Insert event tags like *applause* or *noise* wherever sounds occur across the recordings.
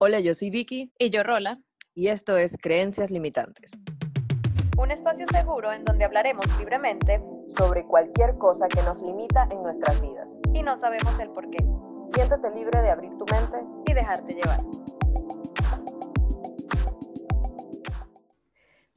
Hola, yo soy Vicky. Y yo Rola. Y esto es Creencias Limitantes. Un espacio seguro en donde hablaremos libremente sobre cualquier cosa que nos limita en nuestras vidas. Y no sabemos el por qué. Siéntete libre de abrir tu mente y dejarte llevar.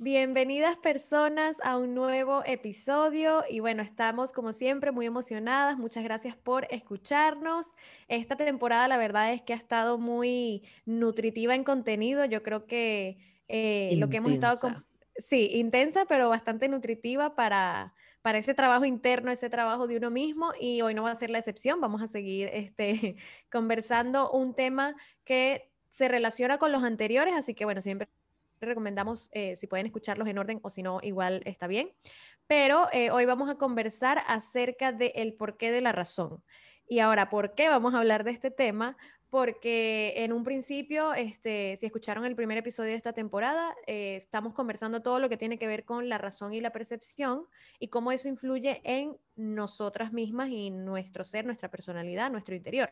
Bienvenidas personas a un nuevo episodio y bueno, estamos como siempre muy emocionadas. Muchas gracias por escucharnos. Esta temporada la verdad es que ha estado muy nutritiva en contenido. Yo creo que eh, lo que hemos estado... Con... Sí, intensa, pero bastante nutritiva para, para ese trabajo interno, ese trabajo de uno mismo y hoy no va a ser la excepción. Vamos a seguir este, *laughs* conversando un tema que se relaciona con los anteriores, así que bueno, siempre recomendamos eh, si pueden escucharlos en orden o si no, igual está bien. Pero eh, hoy vamos a conversar acerca del porqué de la razón. Y ahora, ¿por qué vamos a hablar de este tema? Porque en un principio, este, si escucharon el primer episodio de esta temporada, eh, estamos conversando todo lo que tiene que ver con la razón y la percepción y cómo eso influye en nosotras mismas y nuestro ser, nuestra personalidad, nuestro interior.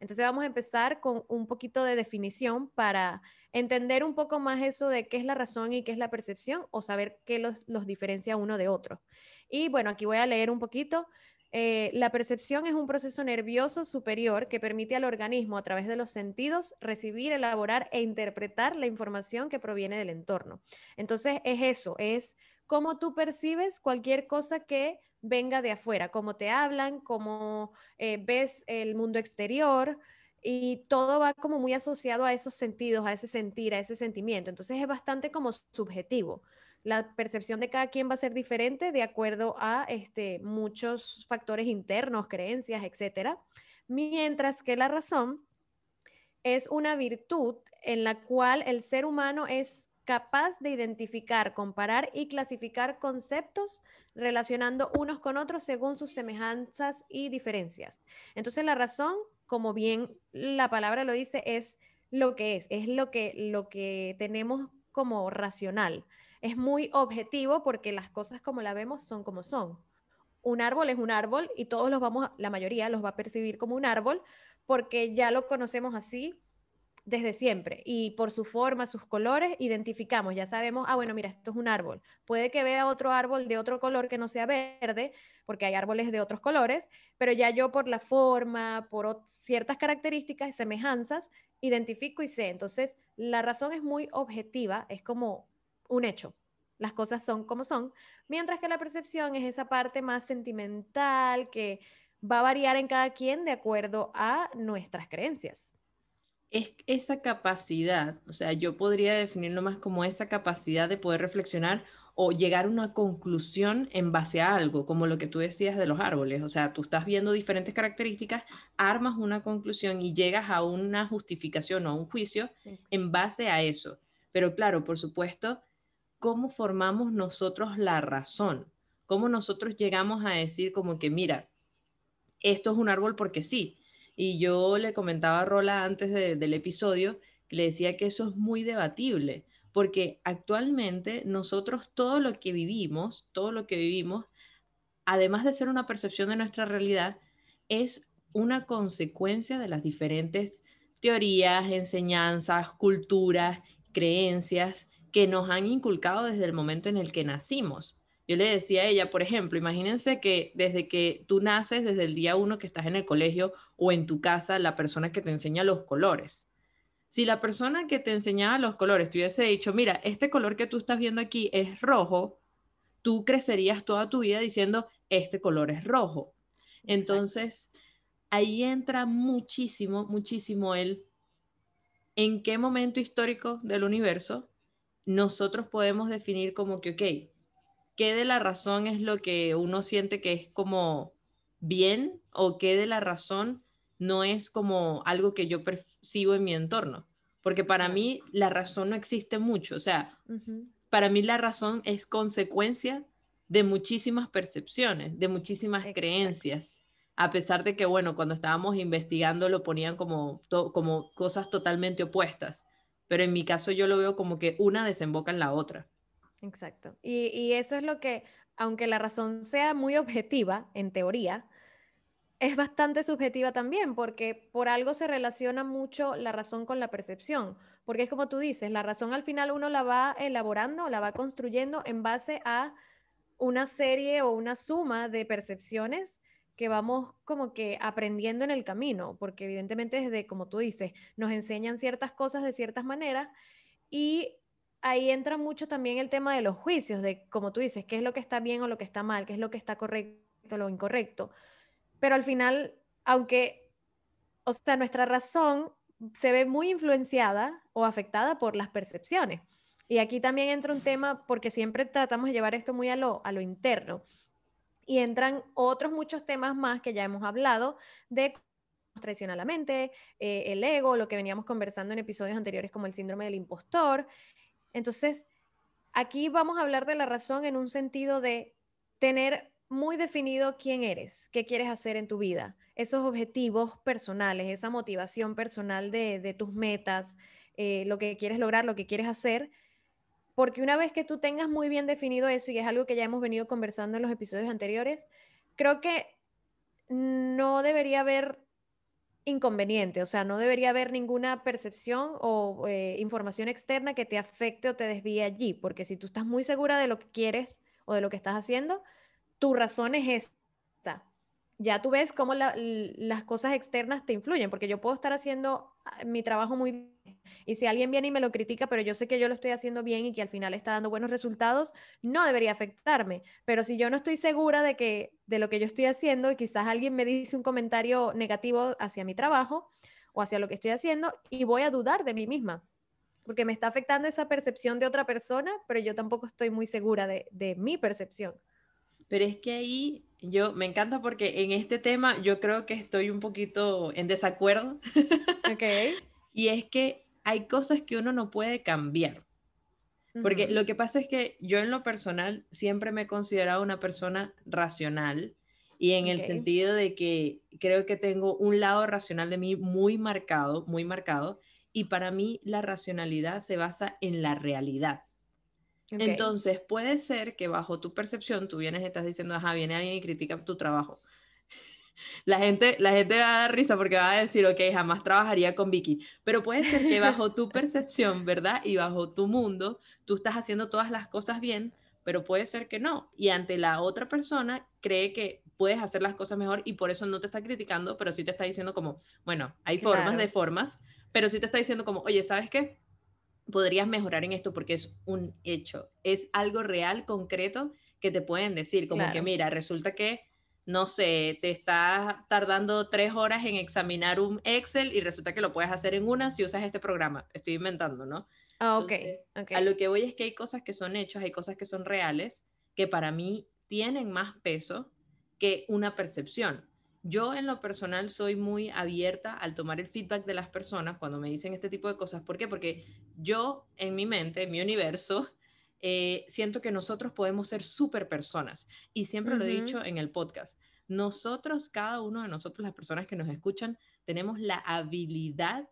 Entonces vamos a empezar con un poquito de definición para entender un poco más eso de qué es la razón y qué es la percepción o saber qué los, diferencia uno de otro. Y bueno, aquí voy a leer un poquito. Eh, la percepción es un proceso nervioso superior que permite al organismo a través de los sentidos recibir, elaborar e interpretar la información que proviene del entorno. Entonces es eso, es cómo tú percibes cualquier cosa que venga de afuera, cómo te hablan, cómo eh, ves el mundo exterior, y todo va como muy asociado a esos sentidos, a ese sentir, a ese sentimiento. Entonces es bastante como subjetivo. La percepción de cada quien va a ser diferente de acuerdo a este, muchos factores internos, creencias, etcétera. Mientras que la razón es una virtud en la cual el ser humano es capaz de identificar, comparar y clasificar conceptos relacionando unos con otros según sus semejanzas y diferencias. Entonces la razón como bien la palabra lo dice, es lo que es, es lo que, lo que tenemos como racional. Es muy objetivo porque las cosas como la vemos son como son. Un árbol es un árbol y todos los vamos, la mayoría los va a percibir como un árbol porque ya lo conocemos así desde siempre y por su forma, sus colores, identificamos, ya sabemos, ah, bueno, mira, esto es un árbol. Puede que vea otro árbol de otro color que no sea verde, porque hay árboles de otros colores, pero ya yo por la forma, por ciertas características semejanzas, identifico y sé. Entonces, la razón es muy objetiva, es como un hecho. Las cosas son como son, mientras que la percepción es esa parte más sentimental que va a variar en cada quien de acuerdo a nuestras creencias es esa capacidad, o sea, yo podría definirlo más como esa capacidad de poder reflexionar o llegar a una conclusión en base a algo, como lo que tú decías de los árboles. O sea, tú estás viendo diferentes características, armas una conclusión y llegas a una justificación o a un juicio en base a eso. Pero claro, por supuesto, ¿cómo formamos nosotros la razón? ¿Cómo nosotros llegamos a decir como que, mira, esto es un árbol porque sí? Y yo le comentaba a Rola antes del episodio, le decía que eso es muy debatible, porque actualmente nosotros todo lo que vivimos, todo lo que vivimos, además de ser una percepción de nuestra realidad, es una consecuencia de las diferentes teorías, enseñanzas, culturas, creencias que nos han inculcado desde el momento en el que nacimos. Yo le decía a ella, por ejemplo, imagínense que desde que tú naces, desde el día uno que estás en el colegio o en tu casa, la persona que te enseña los colores. Si la persona que te enseñaba los colores te hubiese dicho, mira, este color que tú estás viendo aquí es rojo, tú crecerías toda tu vida diciendo, este color es rojo. Entonces, ahí entra muchísimo, muchísimo el en qué momento histórico del universo nosotros podemos definir como que, ok, qué de la razón es lo que uno siente que es como bien o qué de la razón no es como algo que yo percibo en mi entorno. Porque para mí la razón no existe mucho. O sea, para mí la razón es consecuencia de muchísimas percepciones, de muchísimas creencias. A pesar de que, bueno, cuando estábamos investigando lo ponían como, como cosas totalmente opuestas. Pero en mi caso yo lo veo como que una desemboca en la otra. Exacto. Y, eso es lo que, aunque la razón sea muy objetiva, en teoría, es bastante subjetiva también, porque por algo se relaciona mucho la razón con la percepción, porque es como tú dices, la razón al final uno la va elaborando, la va construyendo en base a una serie o una suma de percepciones que vamos como que aprendiendo en el camino, porque evidentemente desde, como tú dices, nos enseñan ciertas cosas de ciertas maneras y ahí entra mucho también el tema de los juicios, de, como tú dices, qué es lo que está bien o lo que está mal, qué es lo que está correcto o lo incorrecto. Pero al final, aunque, o sea, nuestra razón se ve muy influenciada o afectada por las percepciones. Y aquí también entra un tema, porque siempre tratamos de llevar esto muy a lo, a lo interno. Y entran otros muchos temas más que ya hemos hablado de traicionar la mente, eh, el ego, lo que veníamos conversando en episodios anteriores como el síndrome del impostor. Entonces, aquí vamos a hablar de la razón en un sentido de tener muy definido quién eres, qué quieres hacer en tu vida, esos objetivos personales, esa motivación personal de, tus metas, eh, lo que quieres lograr, lo que quieres hacer, porque una vez que tú tengas muy bien definido eso, y es algo que ya hemos venido conversando en los episodios anteriores, creo que no debería haber inconveniente, o sea, no debería haber ninguna percepción o eh, información externa que te afecte o te desvíe allí, porque si tú estás muy segura de lo que quieres o de lo que estás haciendo, tu razón es esta. Ya tú ves cómo las cosas externas te influyen, porque yo puedo estar haciendo ah, mi trabajo muy y si alguien viene y me lo critica, pero yo sé que yo lo estoy haciendo bien y que al final está dando buenos resultados, no debería afectarme. Pero si yo no estoy segura de que de lo que yo estoy haciendo y quizás alguien me dice un comentario negativo hacia mi trabajo o hacia lo que estoy haciendo y voy a dudar de mí misma, porque me está afectando esa percepción de otra persona, pero yo tampoco estoy muy segura de, de mi percepción. Pero es que ahí yo me encanta porque en este tema yo creo que estoy un poquito en desacuerdo. Ok. *laughs* y es que hay cosas que uno no puede cambiar. Porque lo que pasa es que yo en lo personal siempre me he considerado una persona racional y en el sentido de que creo que tengo un lado racional de mí muy marcado, muy marcado, y para mí la racionalidad se basa en la realidad. Entonces puede ser que bajo tu percepción tú vienes y estás diciendo, ajá, viene alguien y critica tu trabajo la gente, la gente va a dar risa porque va a decir, ok, jamás trabajaría con Vicky, pero puede ser que bajo tu *laughs* percepción, ¿verdad? Y bajo tu mundo, tú estás haciendo todas las cosas bien, pero puede ser que no. Y ante la otra persona cree que puedes hacer las cosas mejor y por eso no te está criticando, pero sí te está diciendo como, bueno, hay formas de formas, pero sí te está diciendo como, oye, ¿sabes qué? Podrías mejorar en esto porque es un hecho, es algo real, concreto que te pueden decir, como que mira, resulta que no sé, te estás tardando tres horas en examinar un Excel y resulta que lo puedes hacer en una si usas este programa. Estoy inventando, ¿no? Ah, ok. A lo que voy es que hay cosas que son hechos, hay cosas que son reales, que para mí tienen más peso que una percepción. Yo en lo personal soy muy abierta al tomar el feedback de las personas cuando me dicen este tipo de cosas. ¿Por qué? Porque yo en mi mente, en mi universo, eh, siento que nosotros podemos ser súper personas. Y siempre lo he dicho en el podcast. Nosotros, cada uno de nosotros, las personas que nos escuchan, tenemos la habilidad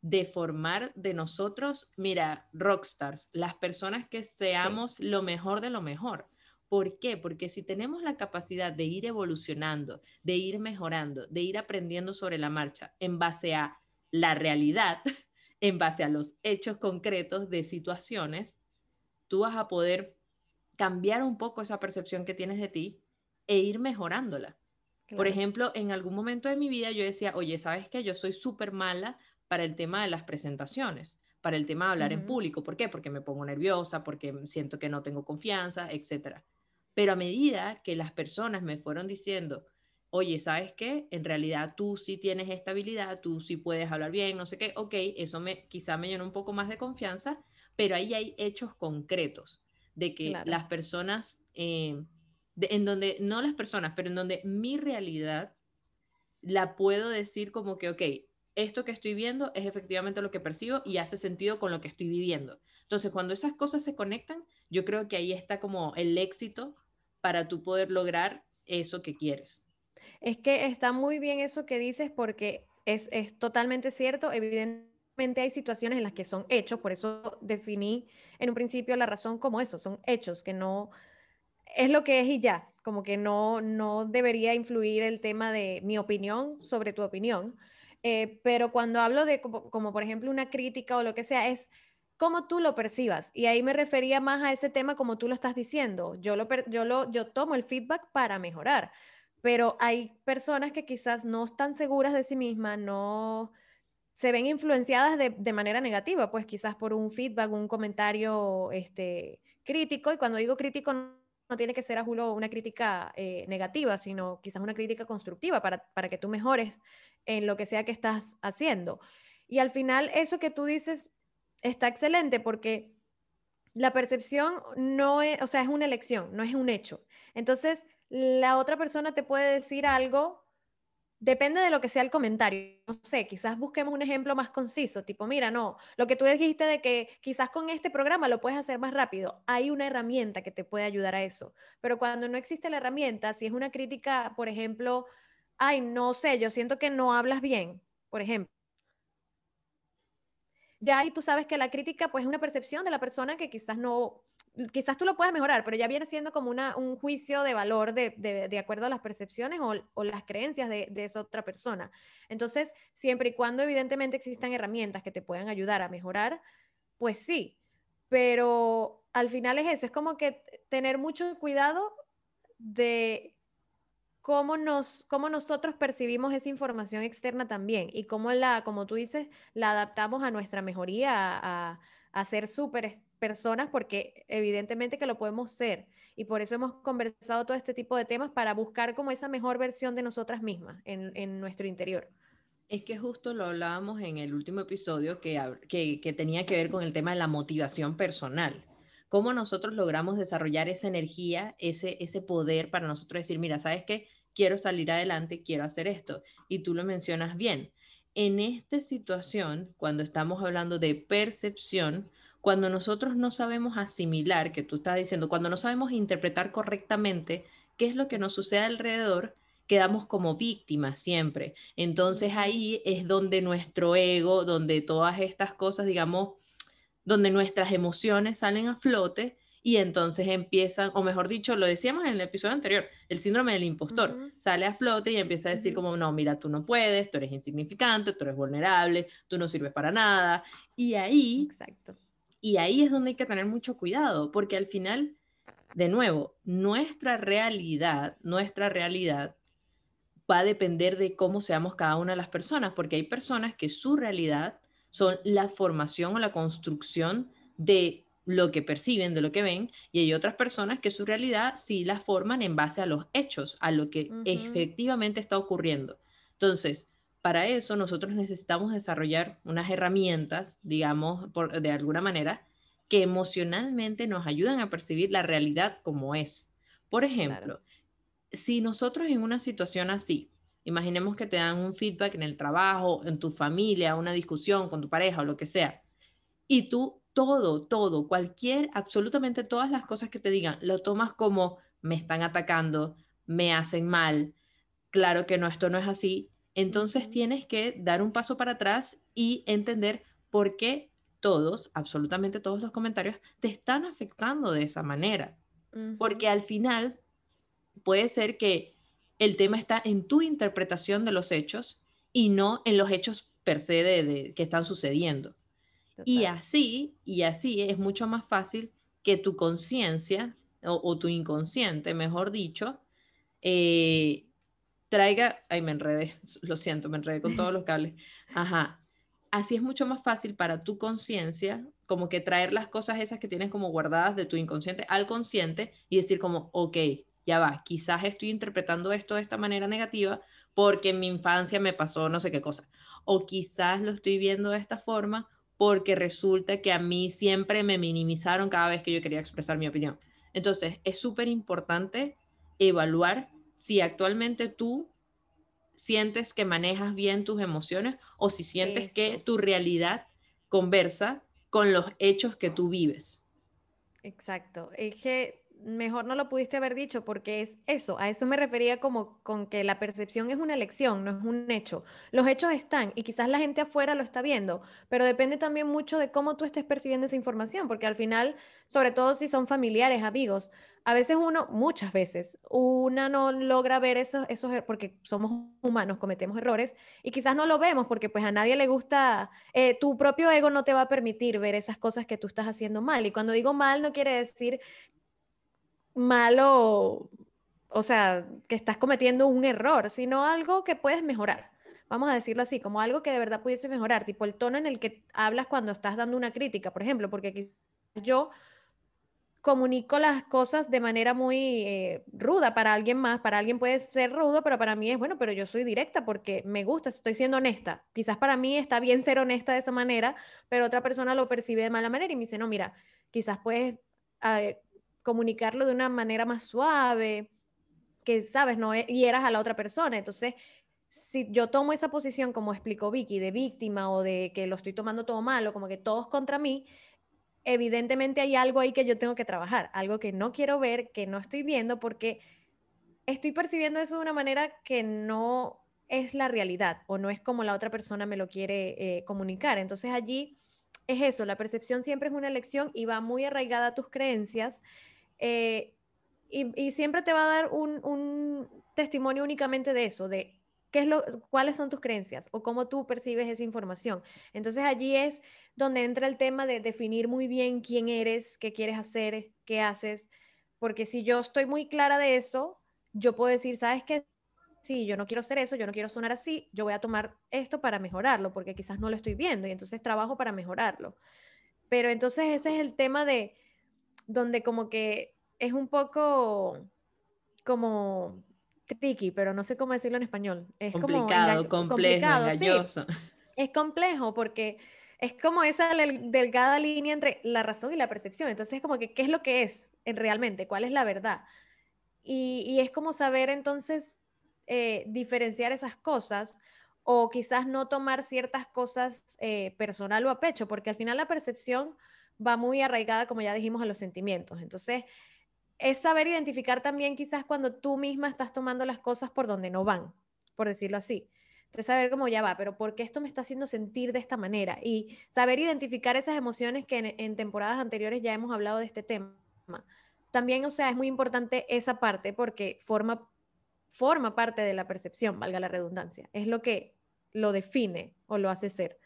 de formar de nosotros, mira, rockstars, las personas que seamos lo mejor de lo mejor. ¿Por qué? Porque si tenemos la capacidad de ir evolucionando, de ir mejorando, de ir aprendiendo sobre la marcha en base a la realidad, *laughs* en base a los hechos concretos de situaciones, tú vas a poder cambiar un poco esa percepción que tienes de ti e ir mejorándola. Por ejemplo, en algún momento de mi vida yo decía, oye, ¿sabes qué? Yo soy súper mala para el tema de las presentaciones, para el tema de hablar en público. ¿Por qué? Porque me pongo nerviosa, porque siento que no tengo confianza, etc. Pero a medida que las personas me fueron diciendo, oye, ¿sabes qué? En realidad tú sí tienes esta habilidad, tú sí puedes hablar bien, no sé qué, ok, eso me, quizá me llenó un poco más de confianza pero ahí hay hechos concretos de que las personas, eh, en donde, no las personas, pero en donde mi realidad la puedo decir como que, ok, esto que estoy viendo es efectivamente lo que percibo y hace sentido con lo que estoy viviendo. Entonces, cuando esas cosas se conectan, yo creo que ahí está como el éxito para tú poder lograr eso que quieres. Es que está muy bien eso que dices porque es, es totalmente cierto, evidentemente hay situaciones en las que son hechos, por eso definí en un principio la razón como eso, son hechos, que no es lo que es y ya, como que no, no debería influir el tema de mi opinión sobre tu opinión. Eh, pero cuando hablo de como, por ejemplo una crítica o lo que sea, es cómo tú lo percibas. Y ahí me refería más a ese tema como tú lo estás diciendo. Yo, lo, yo, lo, yo tomo el feedback para mejorar, pero hay personas que quizás no están seguras de sí mismas, no se ven influenciadas de, de manera negativa, pues quizás por un feedback, un comentario este, crítico. Y cuando digo crítico, no tiene que ser a Julio una crítica eh, negativa, sino quizás una crítica constructiva para, para que tú mejores en lo que sea que estás haciendo. Y al final eso que tú dices está excelente porque la percepción no es, o sea, es una elección, no es un hecho. Entonces, la otra persona te puede decir algo Depende de lo que sea el comentario. No sé, quizás busquemos un ejemplo más conciso, tipo, mira, no, lo que tú dijiste de que quizás con este programa lo puedes hacer más rápido. Hay una herramienta que te puede ayudar a eso. Pero cuando no existe la herramienta, si es una crítica, por ejemplo, ay, no sé, yo siento que no hablas bien, por ejemplo. Ya ahí tú sabes que la crítica pues es una percepción de la persona que quizás no, quizás tú lo puedes mejorar, pero ya viene siendo como una, un juicio de valor de, de, acuerdo a las percepciones o, o las creencias de, de, esa otra persona. Entonces, siempre y cuando evidentemente existan herramientas que te puedan ayudar a mejorar, pues sí, pero al final es eso, es como que tener mucho cuidado de cómo, nos, cómo nosotros percibimos esa información externa también y cómo la, como tú dices, la adaptamos a nuestra mejoría, a, a ser súper personas porque evidentemente que lo podemos ser. Y por eso hemos conversado todo este tipo de temas para buscar como esa mejor versión de nosotras mismas en, nuestro interior. Es que justo lo hablábamos en el último episodio que, que, tenía que ver con el tema de la motivación personal. Cómo nosotros logramos desarrollar esa energía, ese, ese poder para nosotros decir, mira, ¿sabes qué? Quiero salir adelante, quiero hacer esto. Y tú lo mencionas bien. En esta situación, cuando estamos hablando de percepción, cuando nosotros no sabemos asimilar, que tú estás diciendo, cuando no sabemos interpretar correctamente qué es lo que nos sucede alrededor, quedamos como víctimas siempre. Entonces ahí es donde nuestro ego, donde todas estas cosas, digamos, donde nuestras emociones salen a flote y entonces empiezan, o mejor dicho, lo decíamos en el episodio anterior, el síndrome del impostor sale a flote y empieza a decir como, no, mira, tú no puedes, tú eres insignificante, tú eres vulnerable, tú no sirves para nada. Y ahí Exacto. Y ahí es donde hay que tener mucho cuidado, porque al final, de nuevo, nuestra realidad, nuestra realidad va a depender de cómo seamos cada una de las personas, porque hay personas que su realidad son la formación o la construcción de lo que perciben, de lo que ven, y hay otras personas que su realidad sí la forman en base a los hechos, a lo que efectivamente está ocurriendo. Entonces, para eso nosotros necesitamos desarrollar unas herramientas, digamos, por, de alguna manera, que emocionalmente nos ayudan a percibir la realidad como es. Por ejemplo, si nosotros en una situación así, imaginemos que te dan un feedback en el trabajo, en tu familia, una discusión con tu pareja o lo que sea, y tú todo, todo, cualquier, absolutamente todas las cosas que te digan, lo tomas como me están atacando, me hacen mal, claro que no, esto no es así, entonces tienes que dar un paso para atrás y entender por qué todos, absolutamente todos los comentarios, te están afectando de esa manera. Porque al final puede ser que el tema está en tu interpretación de los hechos y no en los hechos per se de, que están sucediendo. Y así, y así es mucho más fácil que tu conciencia o, tu inconsciente, mejor dicho, eh, traiga, ay, me enredé, lo siento, me enredé con todos los cables. Ajá. Así es mucho más fácil para tu conciencia, como que traer las cosas esas que tienes como guardadas de tu inconsciente al consciente y decir como, ok, ya va, quizás estoy interpretando esto de esta manera negativa porque en mi infancia me pasó no sé qué cosa. O quizás lo estoy viendo de esta forma porque resulta que a mí siempre me minimizaron cada vez que yo quería expresar mi opinión. Entonces, es súper importante evaluar si actualmente tú sientes que manejas bien tus emociones o si sientes que tu realidad conversa con los hechos que tú vives. Exacto. Es que mejor no lo pudiste haber dicho porque es eso, a eso me refería como con que la percepción es una elección, no es un hecho. Los hechos están y quizás la gente afuera lo está viendo, pero depende también mucho de cómo tú estés percibiendo esa información, porque al final, sobre todo si son familiares, amigos, a veces uno, muchas veces, una no logra ver esos, esos, er, porque somos humanos, cometemos errores, y quizás no lo vemos porque pues a nadie le gusta, eh, tu propio ego no te va a permitir ver esas cosas que tú estás haciendo mal. Y cuando digo mal no quiere decir malo, o sea, que estás cometiendo un error, sino algo que puedes mejorar. Vamos a decirlo así, como algo que de verdad pudiese mejorar, tipo el tono en el que hablas cuando estás dando una crítica, por ejemplo, porque yo comunico las cosas de manera muy eh, ruda para alguien más, para alguien puede ser rudo, pero para mí es bueno, pero yo soy directa porque me gusta, estoy siendo honesta. Quizás para mí está bien ser honesta de esa manera, pero otra persona lo percibe de mala manera y me dice, no, mira, quizás puedes eh, comunicarlo de una manera más suave, que sabes, no hieras a la otra persona. Entonces, si yo tomo esa posición, como explicó Vicky, de víctima o de que lo estoy tomando todo mal o como que todos contra mí, evidentemente hay algo ahí que yo tengo que trabajar, algo que no quiero ver, que no estoy viendo, porque estoy percibiendo eso de una manera que no es la realidad o no es como la otra persona me lo quiere eh, comunicar. Entonces allí es eso, la percepción siempre es una elección y va muy arraigada a tus creencias eh, y, siempre te va a dar un, testimonio únicamente de eso, de qué es lo, cuáles son tus creencias o cómo tú percibes esa información. Entonces allí es donde entra el tema de definir muy bien quién eres, qué quieres hacer, qué haces, porque si yo estoy muy clara de eso, yo puedo decir, ¿sabes qué? Sí, yo no quiero hacer eso, yo no quiero sonar así, yo voy a tomar esto para mejorarlo, porque quizás no lo estoy viendo y entonces trabajo para mejorarlo. Pero entonces ese es el tema de donde como que es un poco como tricky, pero no sé cómo decirlo en español. Es complicado, como complejo, Es complejo porque es como esa delgada línea entre la razón y la percepción. Entonces es como que, ¿qué es lo que es realmente? ¿Cuál es la verdad? Y, es como saber entonces eh, diferenciar esas cosas o quizás no tomar ciertas cosas eh, personal o a pecho, porque al final la percepción va muy arraigada, como ya dijimos, a los sentimientos. Entonces, es saber identificar también quizás cuando tú misma estás tomando las cosas por donde no van, por decirlo así. Entonces, saber cómo ya va, pero ¿por qué esto me está haciendo sentir de esta manera? Y saber identificar esas emociones que en, temporadas anteriores ya hemos hablado de este tema. También, o sea, es muy importante esa parte porque forma, forma parte de la percepción, valga la redundancia. Es lo que lo define o lo hace ser.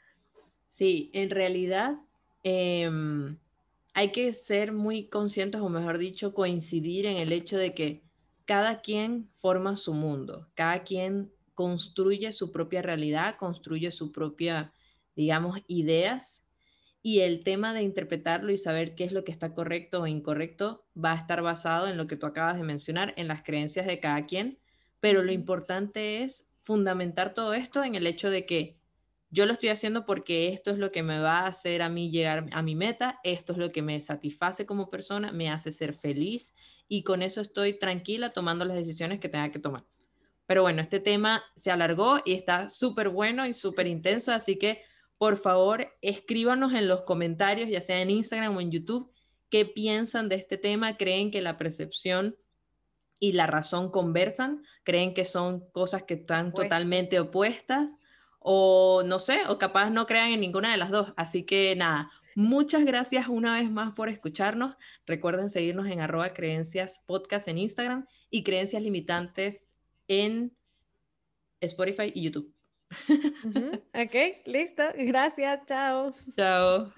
Sí, en realidad, em, hay que ser muy conscientes, o mejor dicho, coincidir en el hecho de que cada quien forma su mundo, cada quien construye su propia realidad, construye su propia, digamos, ideas y el tema de interpretarlo y saber qué es lo que está correcto o incorrecto va a estar basado en lo que tú acabas de mencionar, en las creencias de cada quien, pero lo importante es fundamentar todo esto en el hecho de que yo lo estoy haciendo porque esto es lo que me va a hacer a mí llegar a mi meta, esto es lo que me satisface como persona, me hace ser feliz y con eso estoy tranquila tomando las decisiones que tenga que tomar. Pero bueno, este tema se alargó y está súper bueno y súper intenso, así que por favor escríbanos en los comentarios, ya sea en Instagram o en YouTube, qué piensan de este tema, creen que la percepción y la razón conversan, creen que son cosas que están totalmente opuestas o no sé, o capaz no crean en ninguna de las dos. Así que nada, muchas gracias una vez más por escucharnos. Recuerden seguirnos en arroba creencias podcast en Instagram y creencias limitantes en Spotify y YouTube. Ok, listo. Gracias. Chao. Chao.